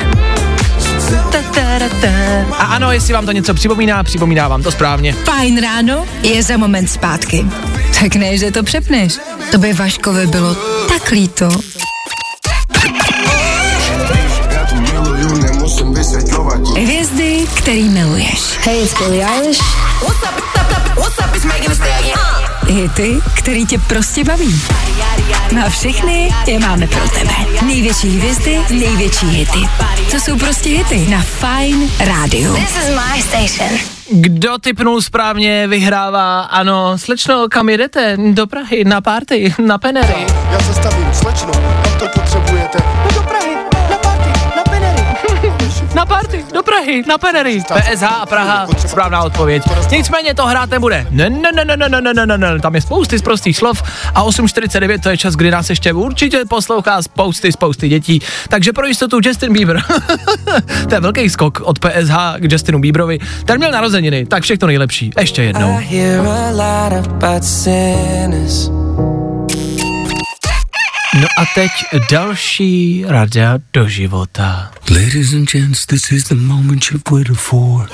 A ano, jestli vám to něco připomíná, připomíná vám to správně. Fajn ráno je za moment zpátky. Tak ne, že to přepneš. To by Vaškovi bylo tak líto. Který miluješ. Hey, it's Billie Eilish. Hity, který tě prostě baví. Na všechny je máme pro tebe. Největší hvězdy, největší hity. To jsou prostě hity na Fine Radio. This is my station. Kdo typnul správně, vyhrává. Ano, slečno, kam jedete? Do Prahy, na party, na penery. Já zastavím, slečno, party, do Prahy, na penery. PSH a Praha, správná odpověď. Nicméně to hrát nebude. Ne, ne, ne, ne, ne, ne, ne, ne, ne, tam je spousty z prostých slov a 8.49 to je čas, kdy nás ještě určitě poslouchá spousty, spousty dětí. Takže pro jistotu Justin Bieber. to je velký skok od PSH k Justinu Bieberovi. Ten měl narozeniny, tak všechno nejlepší. Ještě jednou. No a teď další rada do života. Ladies and gents, this is the moment you've waited for.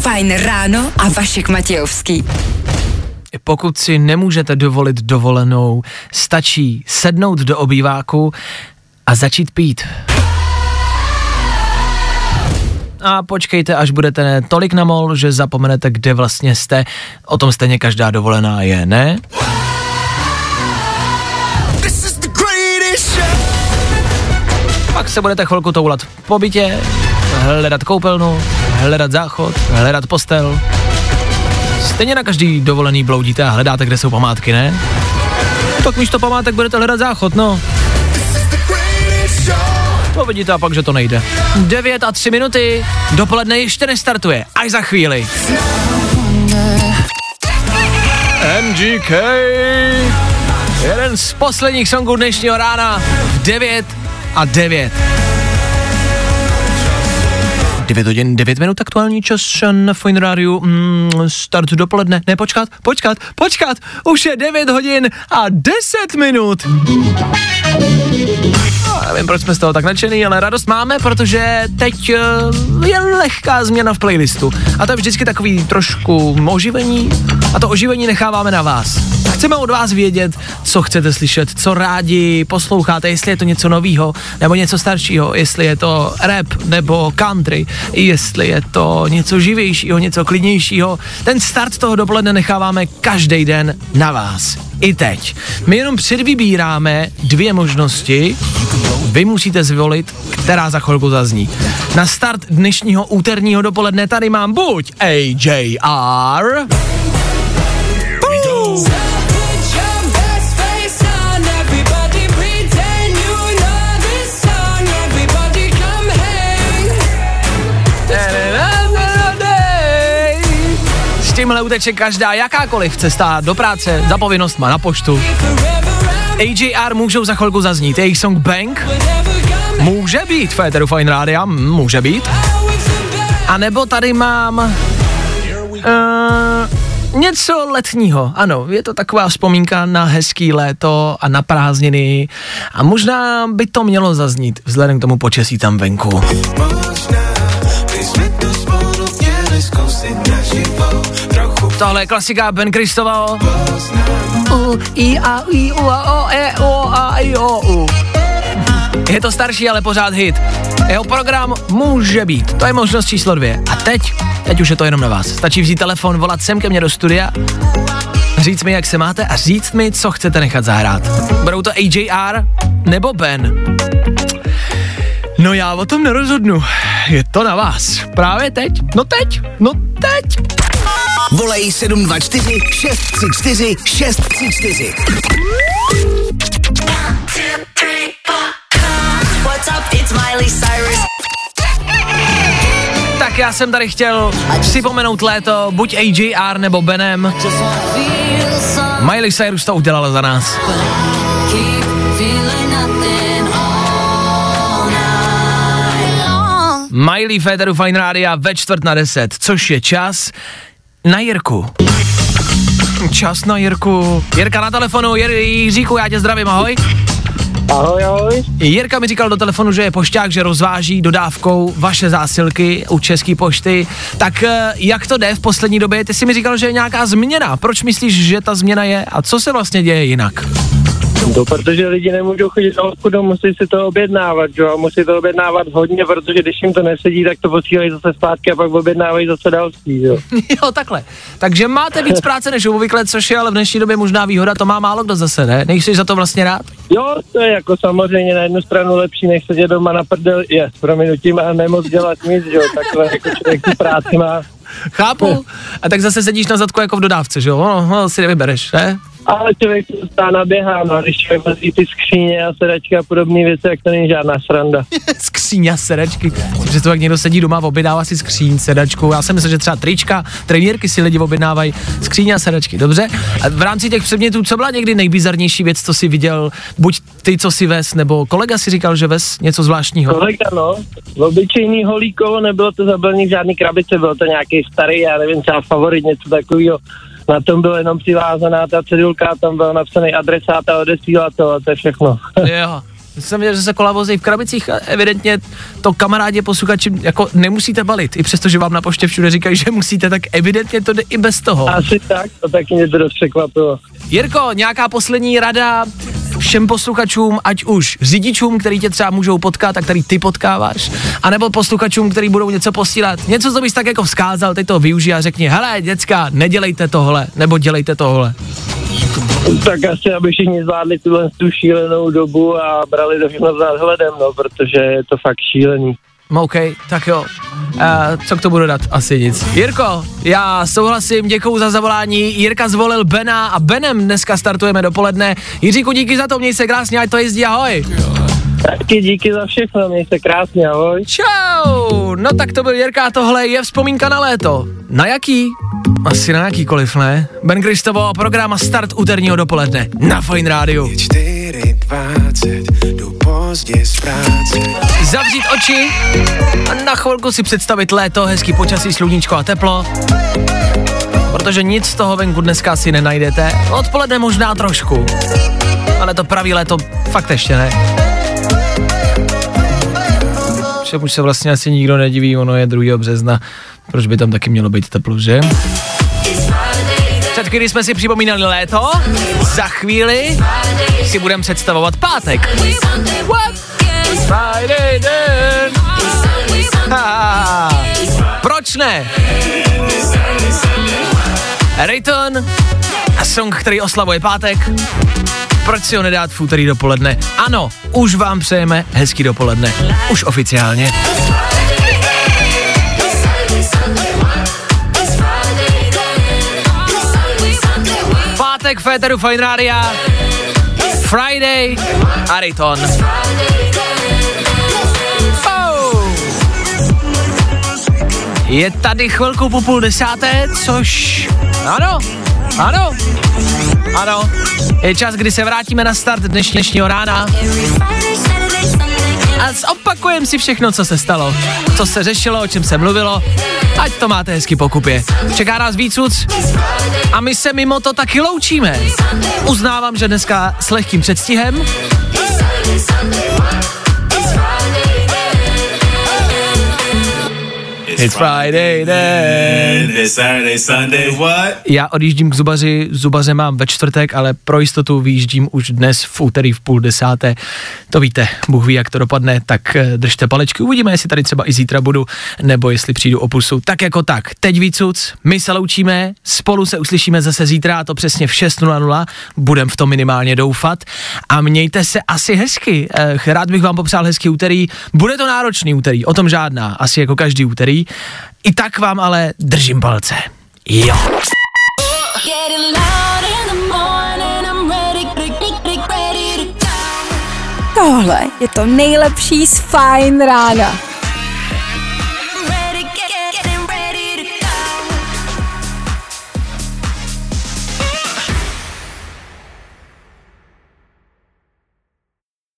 Fajn ráno a Vašek Matějovský. Pokud si nemůžete dovolit dovolenou, stačí sednout do obýváku a začít pít. A počkejte, až budete tolik namol, že zapomenete, kde vlastně jste. O tom stejně každá dovolená je, ne? Se budete chvilku toulat po bytě, hledat koupelnu, hledat záchod, hledat postel. Stejně na každý dovolený bloudíte a hledáte, kde jsou památky, ne? Tak místo památek budete hledat záchod, no. To vidíte a pak, že to nejde. 9 a 3 minuty, dopoledne ještě nestartuje, až za chvíli. MGK, jeden z posledních songů dnešního rána v 9 a 9. 9 hodin, 9 minut aktuální čas na Fine Radio, mm, start dopoledne, ne počkat, počkat, počkat, už je 9 hodin a 10 minut. No, nevím, proč jsme z toho tak nadšený, ale radost máme, protože teď uh, je lehká změna v playlistu. A to je vždycky takový trošku oživení a to oživení necháváme na vás. Chceme od vás vědět, co chcete slyšet, co rádi posloucháte, jestli je to něco novýho nebo něco staršího, jestli je to rap nebo country, jestli je to něco živějšího, něco klidnějšího. Ten start toho dopoledne necháváme každý den na vás. I teď. My jenom předvybíráme dvě možnosti. Vy musíte zvolit, která za chvilku zazní. Na start dnešního úterního dopoledne tady mám buď AJR, S tímhle uteče každá jakákoliv cesta do práce, za povinnostma, na poštu. AJR můžou za chvilku zaznít, jejich song Bank může být Féteru Fine Rádia, může být. A nebo tady mám uh, něco letního, ano, je to taková vzpomínka na hezký léto a na prázdniny a možná by to mělo zaznít vzhledem k tomu počasí tam venku. Tohle je klasika Ben Kristoval. U, i, a, i, u, a, o, e, o, a, i, o, u. Je to starší, ale pořád hit. Jeho program může být. To je možnost číslo dvě. A teď, teď už je to jenom na vás. Stačí vzít telefon, volat sem ke mně do studia, říct mi, jak se máte a říct mi, co chcete nechat zahrát. Budou to AJR nebo Ben? No já o tom nerozhodnu je to na vás. Právě teď. No teď. No teď. Volej 724 634 634. Tak já jsem tady chtěl připomenout léto buď AJR nebo Benem. Miley Cyrus to udělala za nás. Miley Féteru Fine Rádia ve čtvrt na deset, což je čas na Jirku. Čas na Jirku. Jirka na telefonu, Jir, Jiříku, já tě zdravím, ahoj. Ahoj, ahoj. Jirka mi říkal do telefonu, že je pošťák, že rozváží dodávkou vaše zásilky u České pošty. Tak eh, jak to jde v poslední době? Ty jsi mi říkal, že je nějaká změna. Proč myslíš, že ta změna je a co se vlastně děje jinak? No, protože lidi nemůžou chodit do obchodu, musí si to objednávat, jo, musí to objednávat hodně, protože když jim to nesedí, tak to posílají zase zpátky a pak objednávají zase další, jo. jo, takhle. Takže máte víc práce než obvykle, což je ale v dnešní době možná výhoda, to má málo kdo zase, ne? Nejsi za to vlastně rád? Jo, to je jako samozřejmě na jednu stranu lepší, než sedět doma na prdel, je, s prominutím a nemoc dělat nic, jo, takhle jako člověk tu práci má. Chápu. A tak zase sedíš na zadku jako v dodávce, že jo? No, no si nevybereš, ne? Ale člověk se dostává naběhá, no, když člověk mazí ty skříně a sedačky a podobné věci, tak to není žádná sranda. Skříň a sedačky. Přesto jak někdo sedí doma, objednává si skříň, sedačku. Já jsem myslel, že třeba trička, trenírky si lidi objednávají, skříň a sedačky. Dobře? A v rámci těch předmětů, co byla někdy nejbizarnější věc, co jsi viděl? Buď ty, co si ves, nebo kolega si říkal, že ves něco zvláštního. Kolega, no, obyčejný holíkovo, nebylo to zabalení v žádný krabice, bylo to nějaký starý, já nevím, třeba favorit, něco takového. Na tom byla jenom přivázaná ta cedulka, tam byl napsaný adresát a odesílatel a to je všechno. jo. Jsem viděl, že se kola vozí v krabicích a evidentně to kamarádi posluchači jako nemusíte balit, i přesto, že vám na poště všude říkají, že musíte, tak evidentně to jde i bez toho. Asi tak, to taky mě to dost překvapilo. Jirko, nějaká poslední rada všem posluchačům, ať už řidičům, který tě třeba můžou potkat a který ty potkáváš, anebo posluchačům, který budou něco posílat. Něco, co bys tak jako vzkázal, teď to využij a řekni, hele, děcka, nedělejte tohle, nebo dělejte tohle. Tak asi, aby všichni zvládli tuhle tu šílenou dobu a brali to všechno s nadhledem, no, protože je to fakt šílený. OK, tak jo. Uh, co k tomu dodat? Asi nic. Jirko, já souhlasím, děkuju za zavolání. Jirka zvolil Bena a Benem dneska startujeme dopoledne. Jiříku, díky za to, měj se krásně, ať to jezdí, ahoj. Taky díky za všechno, měj se krásně, ahoj. Čau, no tak to byl Jirka a tohle je vzpomínka na léto. Na jaký? Asi na jakýkoliv, ne? Ben Kristovo a program a start úterního dopoledne na Fine Rádiu. 4.20, jdu pozdě z práce. Zavřít oči a na chvilku si představit léto, hezký počasí, sluníčko a teplo. Protože nic z toho venku dneska asi nenajdete. Odpoledne možná trošku. Ale to pravý léto fakt ještě ne. Všem už se vlastně asi nikdo nediví, ono je 2. března. Proč by tam taky mělo být teplo, že? Před chvíli jsme si připomínali léto, za chvíli si budeme představovat pátek. Proč ne? Rayton a song, který oslavuje pátek. Proč si ho nedát v úterý dopoledne? Ano, už vám přejeme hezký dopoledne. Už oficiálně. Pátek Féteru Fine Rádia. Friday Ariton. Oh. Je tady chvilku po půl desáté, což... Ano, ano, ano. Je čas, kdy se vrátíme na start dnešní, dnešního rána. A zopakujeme si všechno, co se stalo. Co se řešilo, o čem se mluvilo. Ať to máte hezky pokupě. Čeká nás víc uc a my se mimo to taky loučíme. Uznávám, že dneska s lehkým předstihem. It's Friday then. It's Saturday, Sunday, what? Já odjíždím k zubaři, zubaře mám ve čtvrtek, ale pro jistotu vyjíždím už dnes v úterý v půl desáté. To víte, Bůh ví, jak to dopadne, tak eh, držte palečky, uvidíme, jestli tady třeba i zítra budu, nebo jestli přijdu o pulsu. Tak jako tak, teď vícuc, my se loučíme, spolu se uslyšíme zase zítra, a to přesně v 6.00, budem v tom minimálně doufat a mějte se asi hezky. Eh, Rád bych vám popřál hezký úterý, bude to náročný úterý, o tom žádná, asi jako každý úterý. I tak vám ale držím palce. Jo. Tohle je to nejlepší z Fine rána.